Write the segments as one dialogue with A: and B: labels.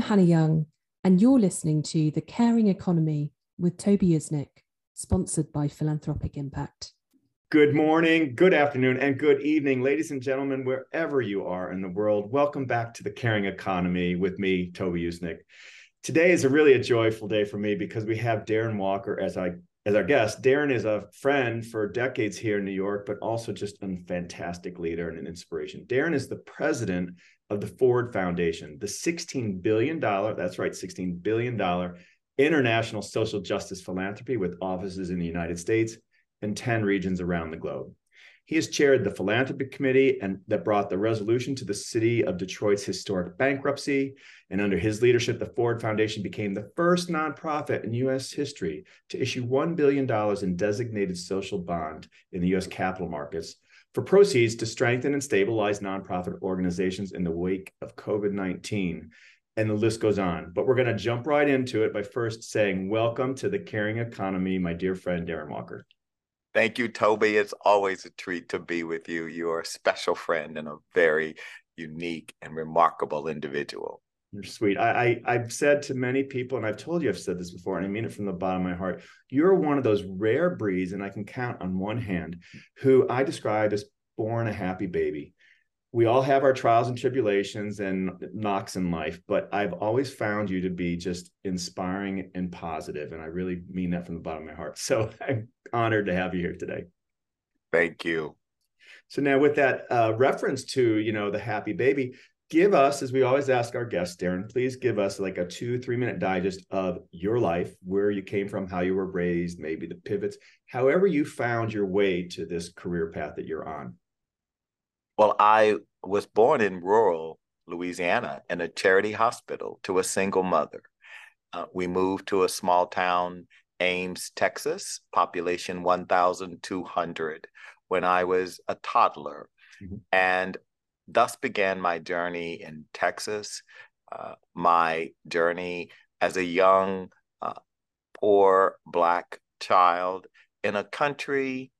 A: I'm Hannah Young, and you're listening to The Caring Economy with Toby Usnik, sponsored by Philanthropic Impact.
B: Good morning, good afternoon, and good evening, ladies and gentlemen, wherever you are in the world. Welcome back to The Caring Economy with me, Toby Usnik. Today is a really a joyful day for me because we have Darren Walker as I as our guest. Darren is a friend for decades here in New York, but also just a fantastic leader and an inspiration. Darren is the president of the Ford Foundation, the $16 billion, that's right, $16 billion international social justice philanthropy with offices in the United States and 10 regions around the globe. He has chaired the philanthropy committee and that brought the resolution to the city of Detroit's historic bankruptcy. And under his leadership, the Ford Foundation became the first nonprofit in U.S. history to issue $1 billion in designated social bond in the U.S. capital markets for proceeds to strengthen and stabilize nonprofit organizations in the wake of COVID 19. And the list goes on. But we're going to jump right into it by first saying, Welcome to the caring economy, my dear friend, Darren Walker.
C: Thank you, Toby. It's always a treat to be with you. You are a special friend and a very unique and remarkable individual.
B: You're sweet. I, I have said to many people, and I've told you I've said this before, and I mean it from the bottom of my heart. You're one of those rare breeds, and I can count on one hand, who I describe as born a happy baby. We all have our trials and tribulations and knocks in life, but I've always found you to be just inspiring and positive, and I really mean that from the bottom of my heart. So I'm honored to have you here today.
C: Thank you.
B: So now, with that uh, reference to you know the happy baby, give us, as we always ask our guests, Darren, please give us like a two, three minute digest of your life, where you came from, how you were raised, maybe the pivots, however you found your way to this career path that you're on.
C: Well, I was born in rural Louisiana in a charity hospital to a single mother. Uh, we moved to a small town, Ames, Texas, population 1,200, when I was a toddler. Mm-hmm. And thus began my journey in Texas, uh, my journey as a young, uh, poor Black child in a country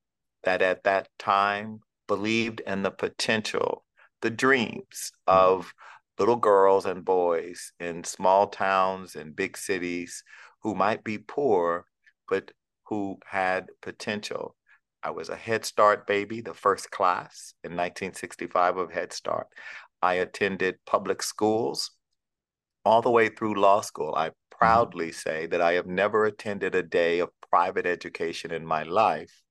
C: that at that time believed in the potential, the dreams mm-hmm. of little girls and boys in small towns and big cities who might be poor, but who had potential. I was a Head Start baby, the first class in 1965 of Head Start. I attended public schools all the way through law school. I mm-hmm. proudly say that I have never attended a day of private education in my life.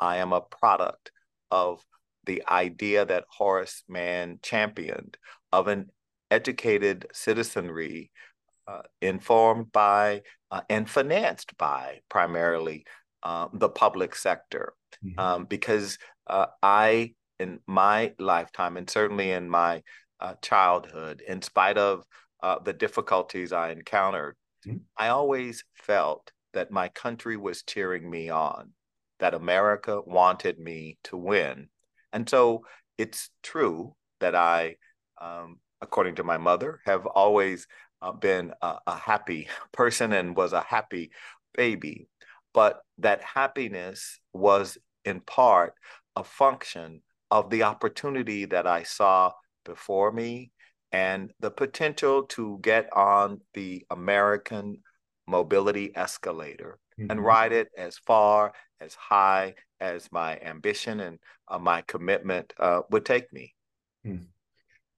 C: I am a product of the idea that Horace Mann championed of an educated citizenry uh, informed by uh, and financed by primarily uh, the public sector mm-hmm. um, because uh, I, in my lifetime, and certainly in my uh, childhood, in spite of uh, the difficulties I encountered, mm-hmm. I always felt that my country was cheering me on, that America wanted me to win. And so it's true that I, um, according to my mother, have always uh, been a, a happy person and was a happy baby. But that happiness was in part a function of the opportunity that I saw before me and the potential to get on the American mobility escalator mm-hmm. and ride it as far, as high as my ambition and uh, my commitment uh, would take me.
B: Mm.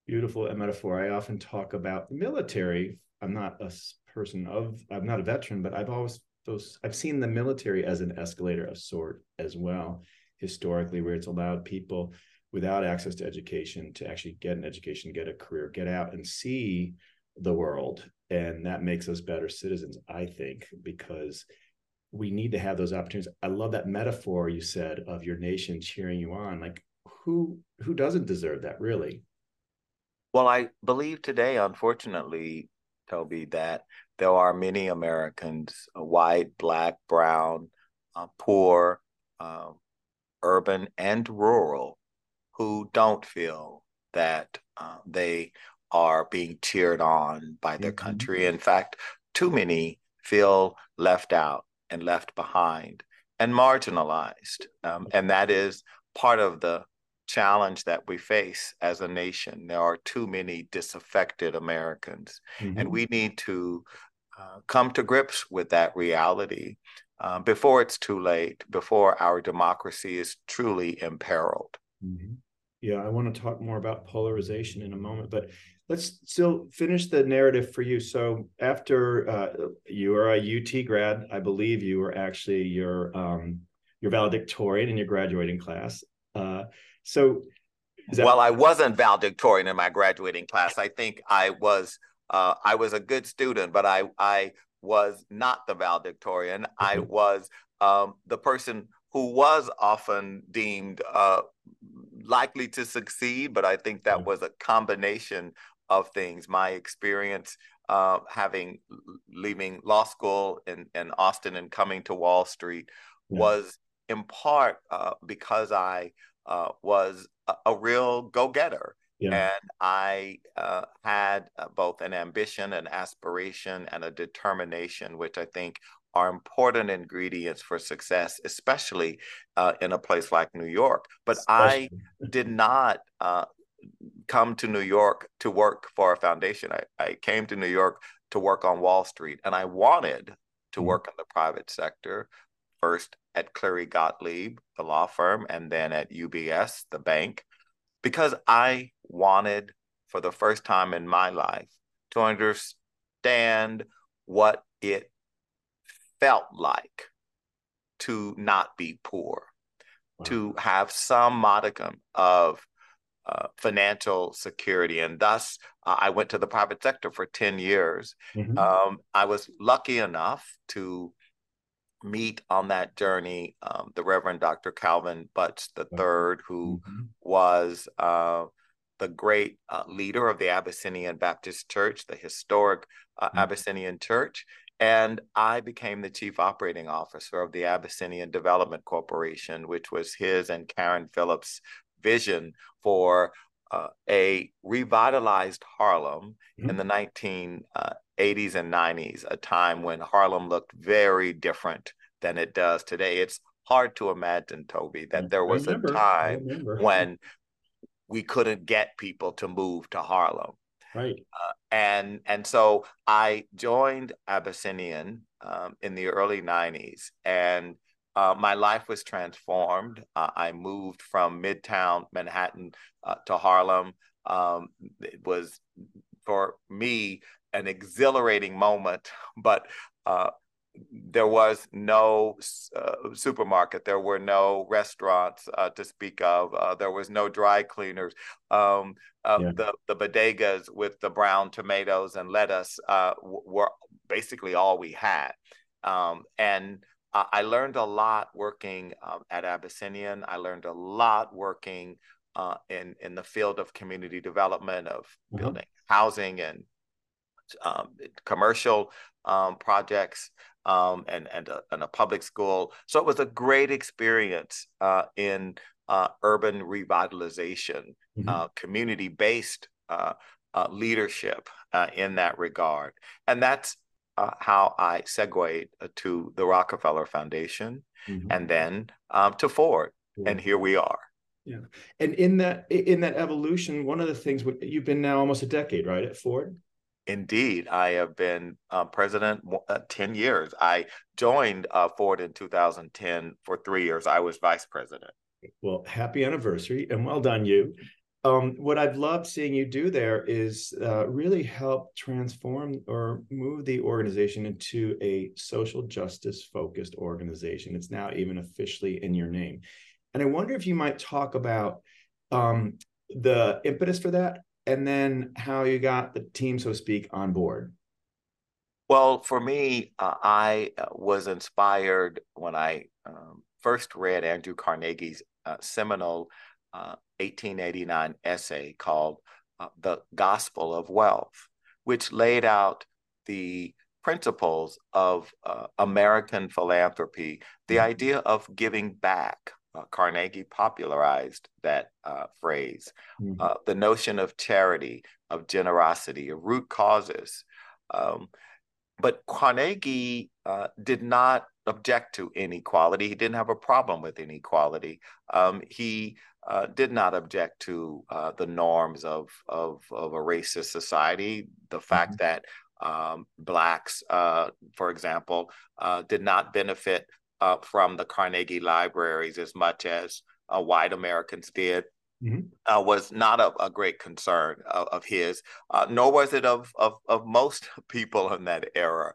B: Beautiful metaphor. I often talk about the military. I'm not a person of, I'm not a veteran, but I've always those I've seen the military as an escalator of sort as well historically, where it's allowed people without access to education to actually get an education, get a career, get out and see the world. And that makes us better citizens, I think, because we need to have those opportunities. I love that metaphor you said of your nation cheering you on. Like who who doesn't deserve that really?
C: Well, I believe today, unfortunately, Toby, that there are many Americans, uh, white, black, brown, uh, poor, uh, urban and rural, who don't feel that uh, they are being cheered on by their mm-hmm. country. In fact, too many feel left out and left behind and marginalized. Um, and that is part of the challenge that we face as a nation. There are too many disaffected Americans, mm-hmm. and we need to uh, come to grips with that reality uh, before it's too late, before our democracy is truly imperiled.
B: Mm-hmm. Yeah, I want to talk more about polarization in a moment, but let's still finish the narrative for you. So, after uh, you are a UT grad, I believe you were actually your um, your valedictorian in your graduating class. Uh, so,
C: that- well, I wasn't valedictorian in my graduating class. I think I was uh, I was a good student, but I I was not the valedictorian. Mm-hmm. I was um, the person who was often deemed uh, likely to succeed, but I think that was a combination of things. My experience uh, having leaving law school in, in Austin and coming to Wall Street yeah. was in part uh, because I uh, was a, a real go getter. Yeah. And I uh, had uh, both an ambition, an aspiration, and a determination, which I think are important ingredients for success, especially uh, in a place like New York. But especially. I did not uh, come to New York to work for a foundation. I, I came to New York to work on Wall Street, and I wanted to mm-hmm. work in the private sector, first at Cleary Gottlieb, the law firm, and then at UBS, the bank because I wanted for the first time in my life to understand what it felt like to not be poor, wow. to have some modicum of uh, financial security. And thus, uh, I went to the private sector for 10 years. Mm-hmm. Um, I was lucky enough to meet on that journey um, the Reverend Dr. Calvin Butts III, who mm-hmm. was uh, the great uh, leader of the Abyssinian Baptist Church, the historic uh, mm-hmm. Abyssinian Church. And I became the chief operating officer of the Abyssinian Development Corporation, which was his and Karen Phillips' vision for uh, a revitalized Harlem mm-hmm. in the 1980s uh, and 90s, a time when Harlem looked very different than it does today. It's hard to imagine, Toby, that mm, there was remember, a time when we couldn't get people to move to Harlem.
B: Right.
C: Uh, and and so I joined Abyssinian um, in the early 90s and uh, my life was transformed. Uh, I moved from Midtown Manhattan uh, to Harlem. Um, it was for me an exhilarating moment, but uh, there was no uh, supermarket, there were no restaurants uh, to speak of, uh, there was no dry cleaners. Um, yeah. The the bodegas with the brown tomatoes and lettuce were basically all we had, um, and uh, I learned a lot working um, at Abyssinian. I learned a lot working uh, in in the field of community development, of mm-hmm. building housing and um, commercial um, projects, um, and and a, and a, public school. So it was a great experience uh, in uh, urban revitalization, mm-hmm. Uh, community based uh, leadership in that regard, and that's uh, how I segued uh, to the Rockefeller Foundation mm-hmm. and then um, to Ford. Yeah. And here we are.
B: Yeah. And in that in that evolution, one of the things you've been now almost a decade, right, at Ford?
C: Indeed, I have been uh, president uh, 10 years. I joined uh, Ford in 2010 for three years. I was vice president.
B: Well, happy anniversary and well done, you um, what I've loved seeing you do there is uh, really help transform or move the organization into a social justice focused organization. It's now even officially in your name. And I wonder if you might talk about um, the impetus for that and then how you got the team, so to speak, on board.
C: Well, for me, uh, I uh, was inspired when I um, first read Andrew Carnegie's uh, seminal 1889 uh, essay called uh, The Gospel of Wealth, which laid out the principles of uh, American philanthropy, the mm-hmm. idea of giving back. Uh, Carnegie popularized that uh, phrase, mm-hmm. Uh, the notion of charity, of generosity, of root causes. Um, but Carnegie uh, did not object to inequality. He didn't have a problem with inequality. Um, he uh, did not object to uh, the norms of, of, of a racist society. The fact mm-hmm. that um, blacks, uh, for example, uh, did not benefit uh, from the Carnegie libraries as much as uh, white Americans did. Mm-hmm. was not a, a great concern of, of his, nor was it of, of, of most people in that era.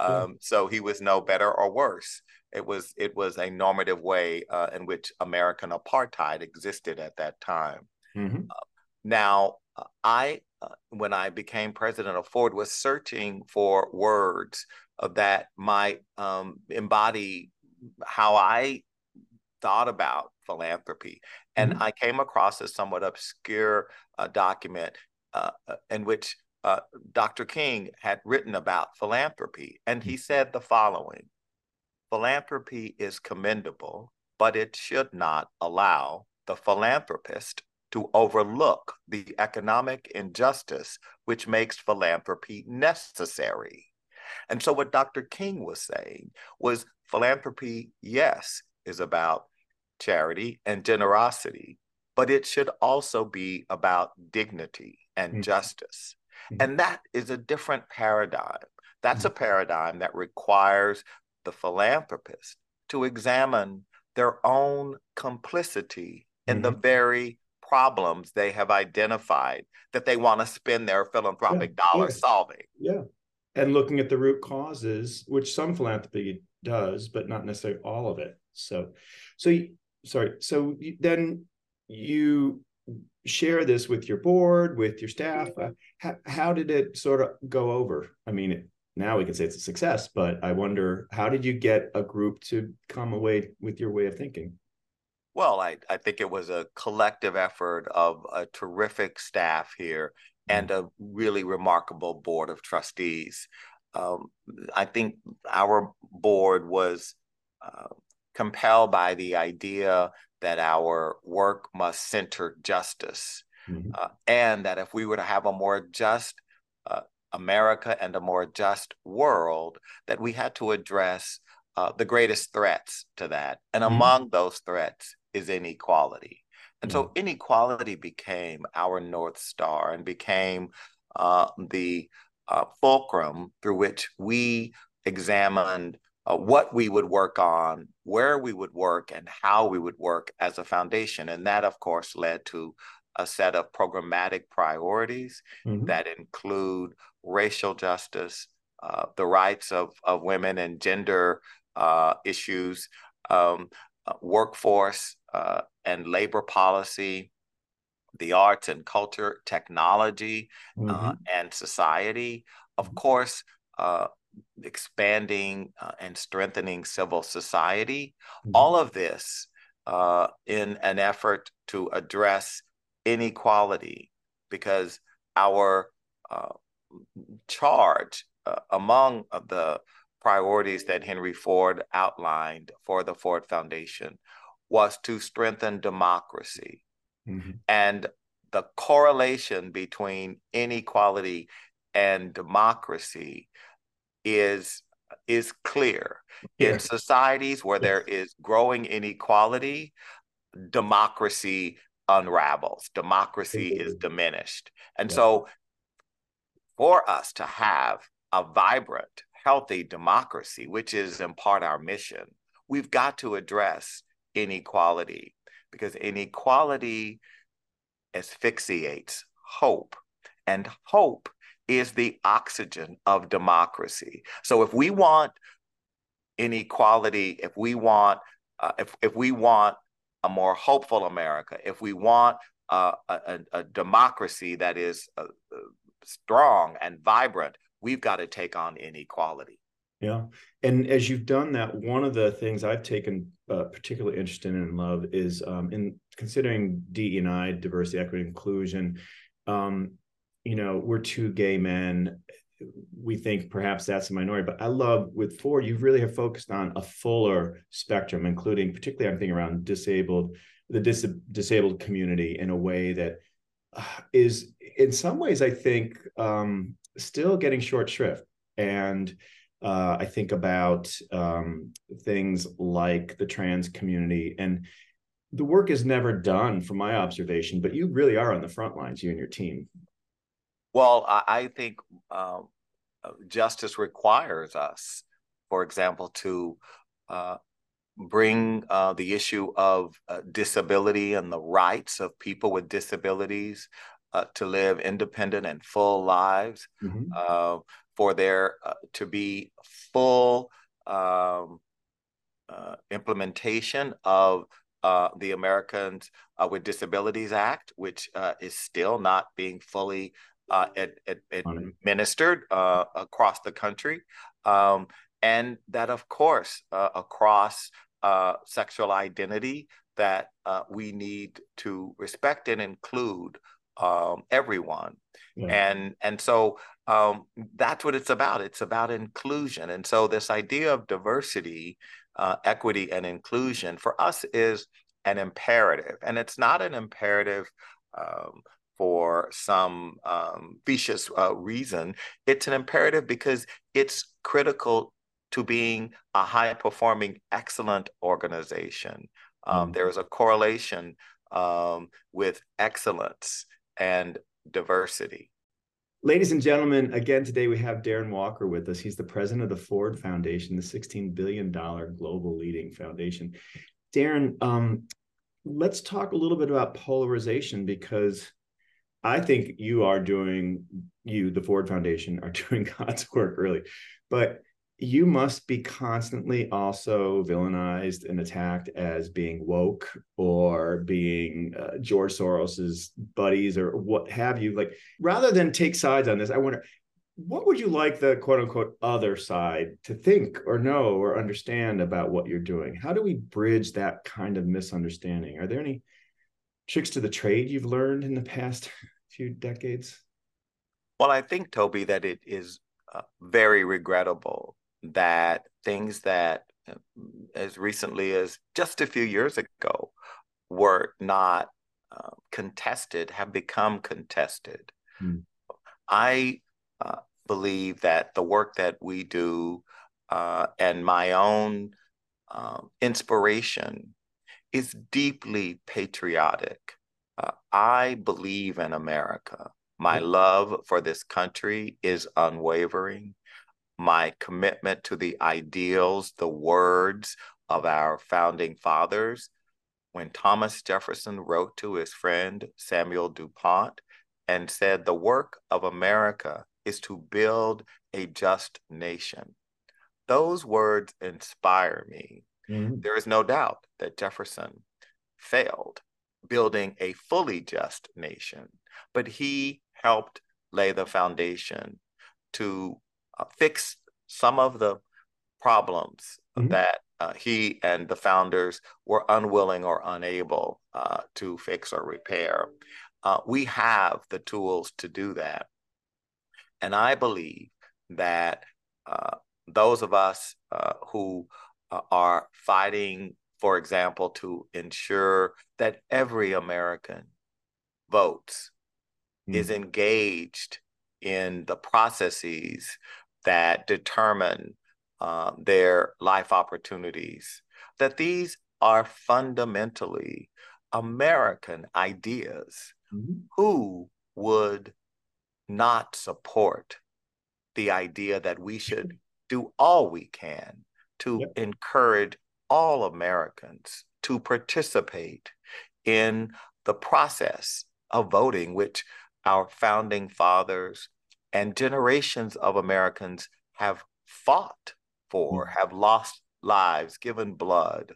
C: Um, So he was no better or worse. It was it was a normative way uh, in which American apartheid existed at that time. Mm-hmm. Uh, now, uh, I uh, when I became president of Ford was searching for words that might um, embody how I thought about philanthropy, and mm-hmm. I came across a somewhat obscure uh, document uh, in which uh, Dr. King had written about philanthropy, and he said the following Philanthropy is commendable, but it should not allow the philanthropist to overlook the economic injustice which makes philanthropy necessary. And so, what Dr. King was saying was philanthropy, yes, is about charity and generosity, but it should also be about dignity and mm-hmm. justice. Mm-hmm. And that is a different paradigm. That's mm-hmm. a paradigm that requires the philanthropist to examine their own complicity in mm-hmm. the very problems they have identified that they want to spend their philanthropic yeah, dollars yeah. solving.
B: Yeah. And looking at the root causes, which some philanthropy does, but not necessarily all of it. So, so sorry. So then you share this with your board, with your staff. Uh, how, how did it sort of go over? I mean, now we can say it's a success, but I wonder how did you get a group to come away with your way of thinking?
C: Well, I, I think it was a collective effort of a terrific staff here and a really remarkable board of trustees. Um, I think our board was uh, compelled by the idea that our work must center justice, mm-hmm. uh, and that if we were to have a more just uh, America and a more just world, that we had to address uh, the greatest threats to that. And mm-hmm. among those threats is inequality. And mm-hmm. so inequality became our North Star and became uh, the uh, fulcrum through which we examined uh, what we would work on, where we would work, and how we would work as a foundation. And that, of course, led to a set of programmatic priorities mm-hmm. that include racial justice, uh, the rights of, of women and gender uh, issues, um, uh, workforce uh, and labor policy, the arts and culture, technology, uh, mm-hmm. and society. Of mm-hmm. course, uh, expanding and strengthening civil society. Mm-hmm. All of this uh, in an effort to address inequality, because our uh, charge uh, among the priorities that Henry Ford outlined for the Ford Foundation was to strengthen democracy. Mm-hmm. And the correlation between inequality and democracy is is clear. Yeah. In societies where there is growing inequality, democracy unravels, democracy is diminished. And yeah. so, for us to have a vibrant, healthy democracy, which is in part our mission, we've got to address inequality because inequality asphyxiates hope. And hope is the oxygen of democracy. So if we want inequality, if we want uh, if if we want a more hopeful America, if we want uh, a, a, democracy that is uh, strong and vibrant, we've got to take on inequality.
B: Yeah, and as you've done that, one of the things I've taken uh, particularly interested in and love is um, in considering DE and I, diversity, equity, inclusion. Um, you know, we're two gay men. We think perhaps that's a minority, but I love with Ford, you really have focused on a fuller spectrum, including particularly I'm thinking around disabled, the dis- disabled community in a way that uh, in some ways, I think, um, still getting short shrift. and uh, I think about um, things like the trans community, and the work is never done, from my observation. But you really are on the front lines, you and your team.
C: Well, I, I think um, uh, justice requires us, for example, to uh, bring uh, the issue of uh, disability and the rights of people with disabilities uh, to live independent and full lives, mm-hmm. Uh, for there uh, to be full um, uh, implementation of the Americans with Disabilities Act, which is still not being fully ad- ad- administered across the country. Um, and that, of course, across uh, sexual identity that uh, we need to respect and include um, everyone. Yeah. And and so um, that's what it's about. It's about inclusion. And so this idea of diversity, uh, equity, and inclusion for us is an imperative, and it's not an imperative. Um, for some um, specious uh, reason, it's an imperative because it's critical to being a high performing, excellent organization. Um, mm. There is a correlation um, with excellence and diversity.
B: Ladies and gentlemen, again, today we have Darren Walker with us. He's the president of the Ford Foundation, the $16 billion global leading foundation. Darren, um, let's talk a little bit about polarization because I think you are doing, you, the Ford Foundation, are doing God's work, really. But you must be constantly also villainized and attacked as being woke or being uh, George Soros's buddies or what have you. Like, rather than take sides on this, I wonder what would you like the quote unquote other side to think or know or understand about what you're doing? How do we bridge that kind of misunderstanding? Are there any tricks to the trade you've learned in the past few decades?
C: Well, I think, Toby, that it is uh, very regrettable that things that uh, as recently as just a few years ago were not uh, contested have become contested. Mm. I uh, believe that the work that we do uh, and my own um, inspiration is deeply patriotic. Uh, I believe in America. My love for this country is unwavering my commitment to the ideals, the words of our founding fathers. When Thomas Jefferson wrote to his friend Samuel DuPont and said, The work of America is to build a just nation. Those words inspire me. Mm-hmm. There is no doubt that Jefferson failed building a fully just nation, but he helped lay the foundation to uh, fix some of the problems mm-hmm. that uh, he and the founders were unwilling or unable uh, to fix or repair. Uh, we have the tools to do that. And I believe that uh, those of us uh, are fighting, for example, to ensure that every American votes, mm-hmm. is engaged in the processes that determine uh, their life opportunities, that these are fundamentally American ideas. Mm-hmm. Who would not support the idea that we should do all we can to yep. encourage all Americans to participate in the process of voting, which our founding fathers and generations of Americans have fought for, mm-hmm. have lost lives, given blood.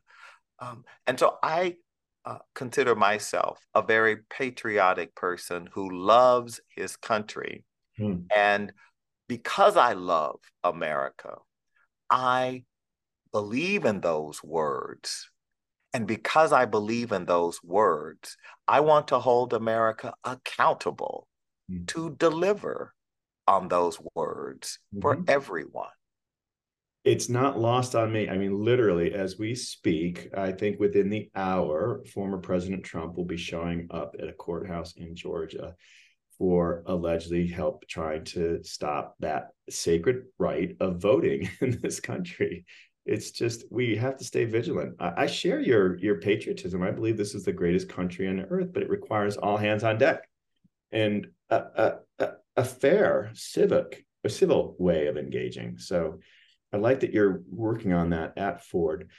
C: Um, and so I uh, consider myself a very patriotic person who loves his country. Mm. And because I love America, I believe in those words. And because I believe in those words, I want to hold America accountable mm. to deliver on those words mm-hmm. for everyone.
B: It's not lost on me. I mean, literally, as we speak, I think within the hour, former President Trump will be showing up at a courthouse in Georgia for allegedly help trying to stop that sacred right of voting in this country. It's just we have to stay vigilant. I, I share your your patriotism. I believe this is the greatest country on earth, but it requires all hands on deck and a, a, a fair civic a civil way of engaging. So I like that you're working on that at Ford.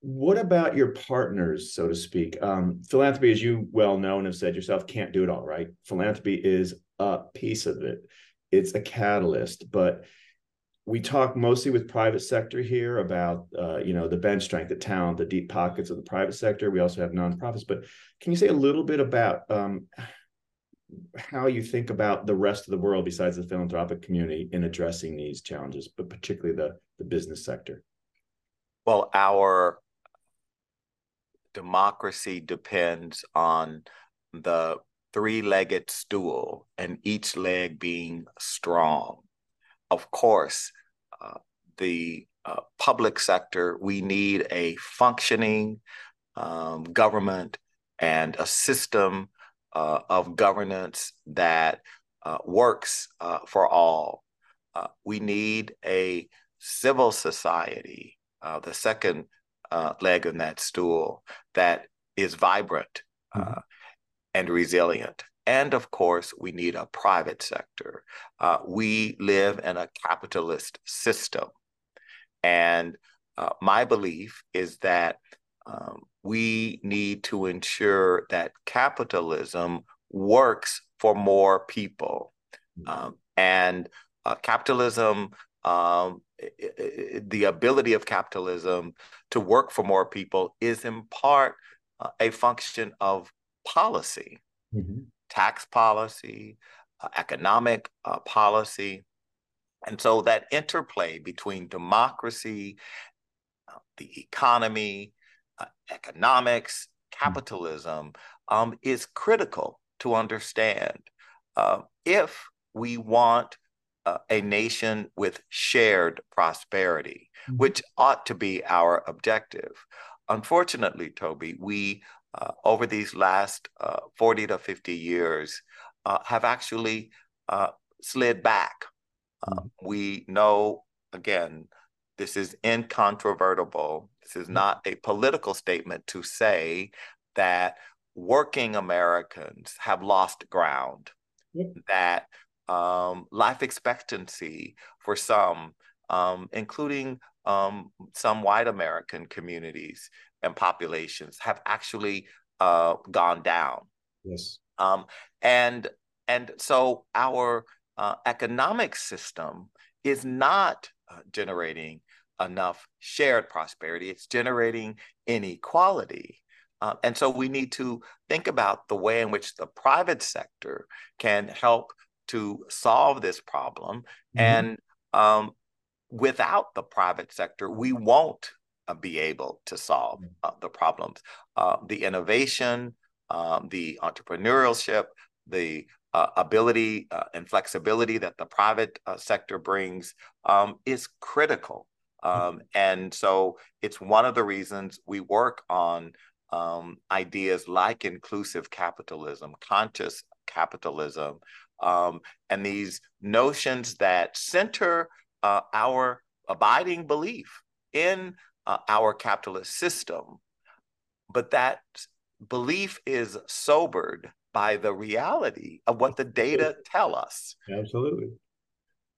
B: What about your partners, so to speak? Um, philanthropy, as you well know and have said yourself, can't do it all, right? Philanthropy is a piece of it. It's a catalyst, but we talk mostly with private sector here about uh, you know the bench strength, the talent, the deep pockets of the private sector. We also have nonprofits, but can you say a little bit about um, how you think about the rest of the world besides the philanthropic community in addressing these challenges, but particularly the, the business sector?
C: Well, our democracy depends on the three legged stool and each leg being strong. Of course, the uh, public sector, we need a functioning um, government and a system uh, of governance that uh, works uh, for all. Uh, we need a civil society, uh, the second uh, leg in that stool, that is vibrant mm-hmm. and resilient. And of course, we need a private sector. we live in a capitalist system. And my belief is that um, we need to ensure that capitalism works for more people. Mm. Um, and uh, capitalism, um, the ability of capitalism to work for more people is in part uh, a function of policy, mm-hmm. Tax policy, uh, economic uh, policy. And so that interplay between democracy, uh, the economy, uh, economics, hmm. capitalism um, is critical to understand. Uh, if we want uh, a nation with shared prosperity, mm-hmm. which ought to be our objective. Unfortunately, Toby, we, uh, over these last uh, 40 to 50 years, uh, have actually slid back. Mm-hmm. We know, again, this is incontrovertible. This is mm-hmm. not a political statement to say that working Americans have lost ground, that um, life expectancy for some, um, including um, some white American communities and populations, have actually uh, gone down.
B: Yes.
C: Um, and and so our uh, economic system is not uh, generating enough shared prosperity, it's generating inequality. Uh, and so we need to think about the way in which the private sector can help to solve this problem. Mm-hmm. And um, without the private sector, we won't be able to solve mm. uh, the problems. Uh, the innovation, um, the entrepreneurship, the uh, ability uh, and flexibility that the private uh, sector brings um, is critical. Um, and so it's one of the reasons we work on um, ideas like inclusive capitalism, conscious capitalism, um, and these notions that center uh, our abiding belief in uh, our capitalist system. But that belief is sobered by the reality of what the data tell us.
B: Absolutely.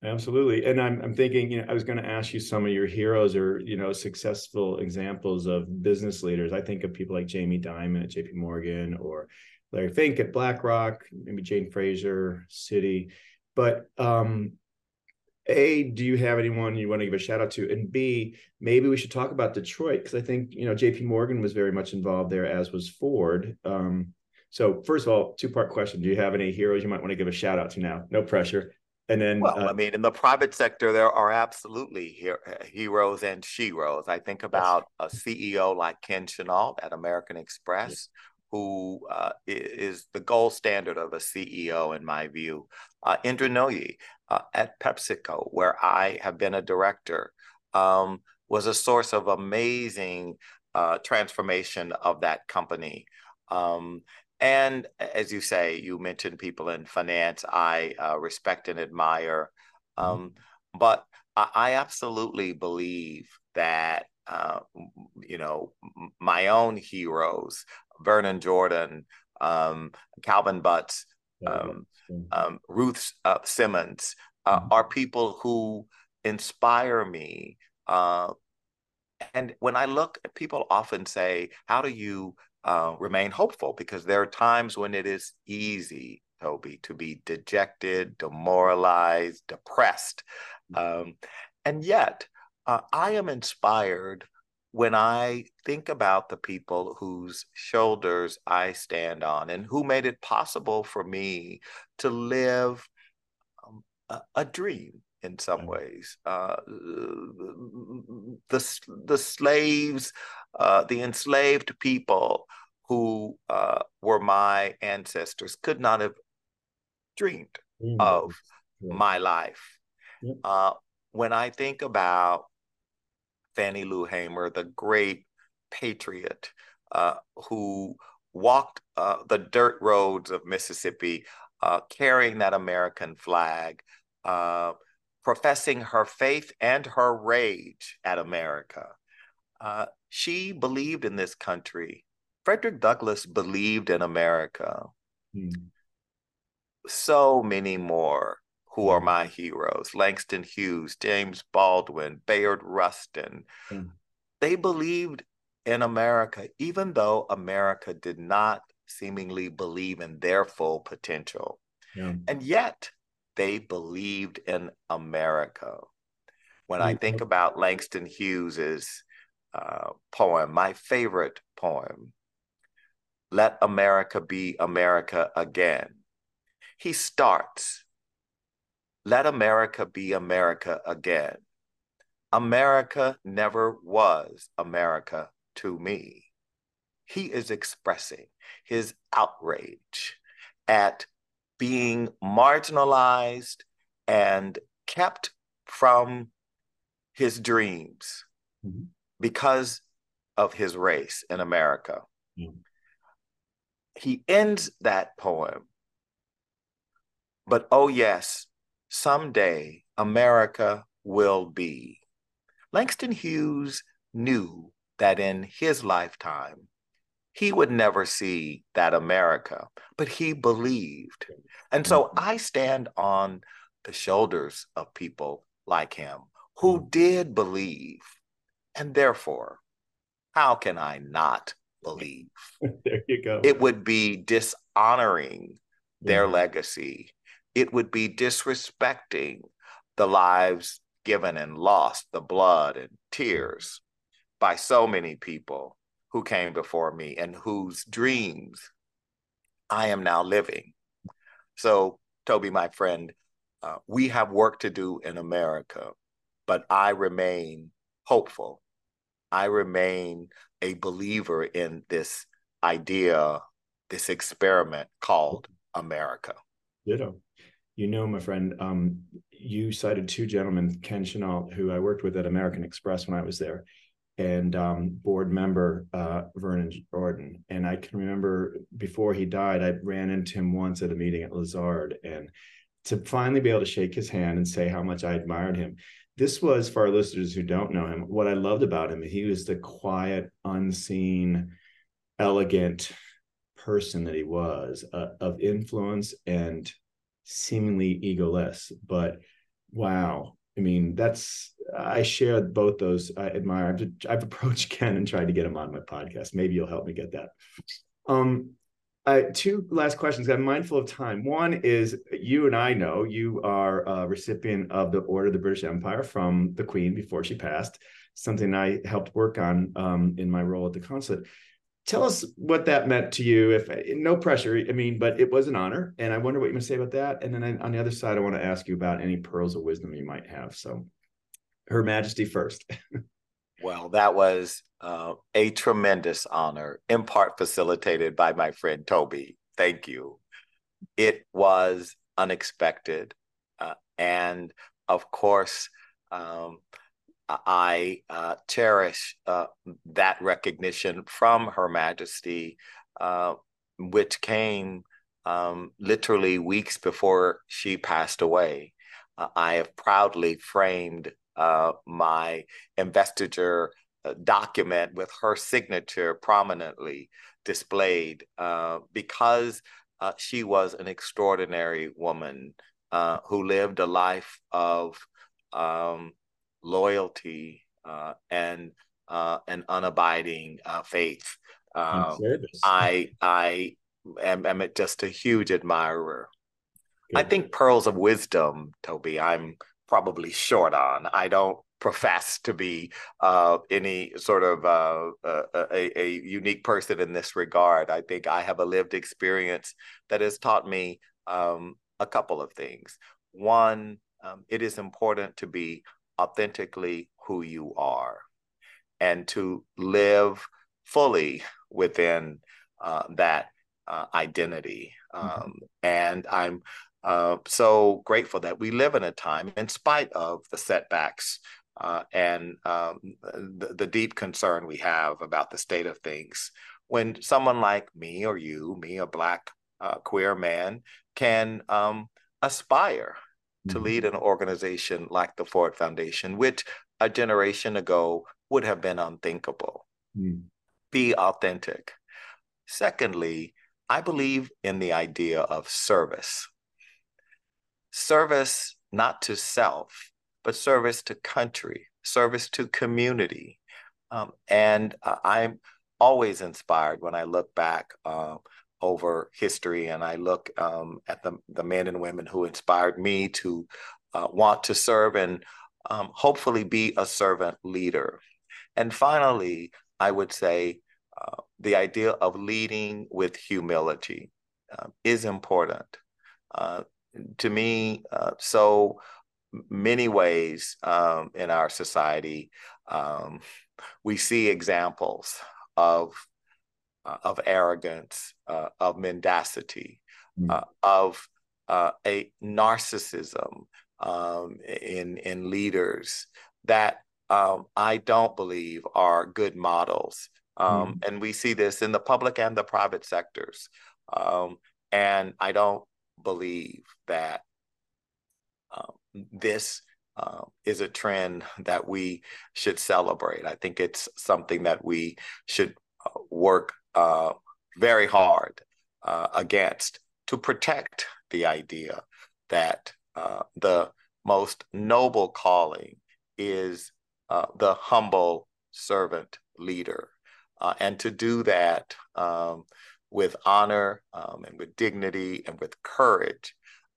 B: Absolutely. And I'm, I'm thinking, you know, I was going to ask you some of your heroes or, you know, successful examples of business leaders. I think of people like Jamie Dimon at JP Morgan or Larry Fink at BlackRock, maybe Jane Fraser, Citi. But um, A, do you have anyone you want to give a shout out to? And B, maybe we should talk about Detroit because I think, you know, JP Morgan was very much involved there, as was Ford. Um, so, first of all, two part question Do you have any heroes you might want to give a shout out to now? No pressure. And then,
C: well, uh, I mean, in the private sector, there are absolutely heroes and sheroes. I think about a CEO like Ken Chenault at American Express, yes. Who uh, is the gold standard of a CEO, in my view. Uh, Indra Nooyi uh, at PepsiCo, where I have been a director, um, was a source of amazing uh, transformation of that company. Um, and as you say, you mentioned people in finance I uh, respect and admire. Mm-hmm. Um, mm-hmm. But I, I, absolutely believe that, uh, you know, my own heroes, Vernon Jordan, um, Calvin Butts, um, um, Ruth uh, Simmons, uh, mm-hmm. are people who inspire me. Uh, and when I look, people often say, How do you uh, remain hopeful? Because there are times when it is easy, Toby, to be dejected, demoralized, depressed. Mm-hmm. Um, and yet, uh, I am inspired when I think about the people whose shoulders I stand on and who made it possible for me to live um, a, a, dream in some ways. Uh, the, the slaves, uh, the enslaved people who uh, were my ancestors could not have dreamed mm-hmm. of yeah. my life. Yeah. when I think about Fannie Lou Hamer, the great patriot uh, who walked uh, the dirt roads of Mississippi uh, carrying that American flag, uh, professing her faith and her rage at America. Uh, she believed in this country. Frederick Douglass believed in America. Hmm. So many more who are my heroes Langston Hughes, James Baldwin, Bayard Rustin. Mm. They believed in America, even though America did not seemingly believe in their full potential. Yeah. And yet they believed in America. When mm-hmm. I think about Langston Hughes's uh, poem, my favorite poem, Let America Be America Again, he starts let America be America again. America never was America to me. He is expressing his outrage at being marginalized and kept from his dreams mm-hmm. because of his race in America. Mm-hmm. He ends that poem, but oh, yes, someday America will be. Langston Hughes knew that in his lifetime, he would never see that America, but he believed. And so mm-hmm. I stand on the shoulders of people like him who mm-hmm. did believe. And therefore, how can I not believe?
B: there you go.
C: It would be dishonoring their legacy it would be disrespecting the lives given and lost, the blood and tears by so many people who came before me and whose dreams I am now living. So, Toby, my friend, uh, we have work to do in America, but I remain hopeful. I remain a believer in this idea, this experiment called America.
B: Ditto. You know, my friend, um, you cited two gentlemen, Ken Chenault, who I worked with at American Express when I was there, and um, board member uh, Vernon Jordan. And I can remember before he died, I ran into him once at a meeting at Lazard, and to finally be able to shake his hand and say how much I admired him. This was for our listeners who don't know him. What I loved about him, he was the quiet, unseen, elegant person that he was, uh, of influence and seemingly egoless but wow i mean that's i share both those i admire I've, I've approached ken and tried to get him on my podcast maybe you'll help me get that um uh, two last questions. I'm mindful of time. One is you and I know you are a recipient of the Order of the British Empire from the Queen before she passed, something I helped work on um, in my role at the consulate tell us what that meant to you if no pressure i mean but it was an honor and i wonder what you're going to say about that and then on the other side i want to ask you about any pearls of wisdom you might have so her majesty first.
C: Well that was uh, a tremendous honor in part facilitated by my friend toby. Thank you. It was unexpected uh, and of course um, I uh, cherish uh, that recognition from Her Majesty. Uh, which came um, literally weeks before she passed away. Uh, I have proudly framed uh, my investiture uh, document with her signature prominently displayed because she was an extraordinary woman who lived a life of um, loyalty and an unabiding faith. Um, I I am, am just a huge admirer. Good. I think pearls of wisdom, Toby. I'm probably short on. I don't profess to be uh, any sort of uh, uh, a, a, unique person in this regard. I think I have a lived experience that has taught me um, a couple of things. One, um, it is important to be authentically who you are and to live fully within uh, that uh, identity. Mm-hmm. Um, and I'm uh, so grateful that we live in a time, in spite of the setbacks uh, and um, the, the, deep concern we have about the state of things, when someone like me or you, me, a Black uh, queer man, can um, aspire mm-hmm. To lead an organization like the Ford Foundation, which a generation ago would have been unthinkable. Mm. Be authentic. Secondly, I believe in the idea of service. Service not to self, but service to country, service to community. Um, and uh, I'm always inspired when I look back uh, over history and I look um, at the, the men and women who inspired me to uh, want to serve and um, hopefully be a servant leader. And finally, I would say uh, the idea of leading with humility uh, is important. Uh, to me, uh, so many ways um, in our society, um, we see examples of uh, of arrogance, of mendacity, mm. of a narcissism um, in in leaders that um, I don't believe are good models um, mm. And we see this in the public and the private sectors. Um, and I don't believe that um, this uh, is a trend that we should celebrate. I think it's something that we should uh, work uh, very hard uh, against to protect the idea that uh, the most noble calling is uh, the humble servant leader uh, and to do that um, with honor um, and with dignity and with courage.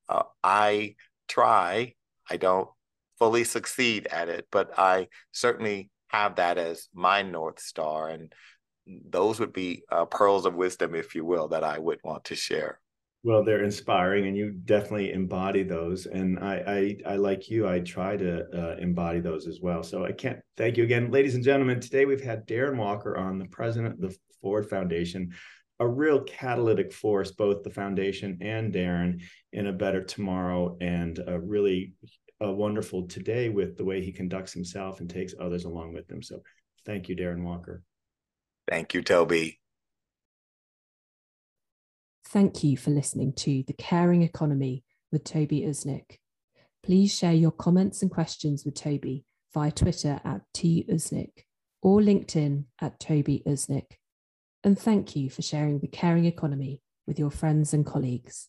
C: Uh, I try, I don't fully succeed at it, but I certainly have that as my North Star. And those would be uh, pearls of wisdom, if you will, that I would want to share.
B: Well, they're inspiring, and you definitely embody those. And I, I, I like you, I try to uh, embody those as well. So I can't thank you again, ladies and gentlemen. Today we've had Darren Walker on, the president of the Ford Foundation, a real catalytic force, both the foundation and Darren, in a better tomorrow, and a really a wonderful today with the way he conducts himself and takes others along with him. So thank you, Darren Walker.
C: Thank you, Toby.
A: Thank you for listening to The Caring Economy with Toby Usnik. Please share your comments and questions with Toby via Twitter at T Usnik or LinkedIn at Toby Usnik. And thank you for sharing The Caring Economy with your friends and colleagues.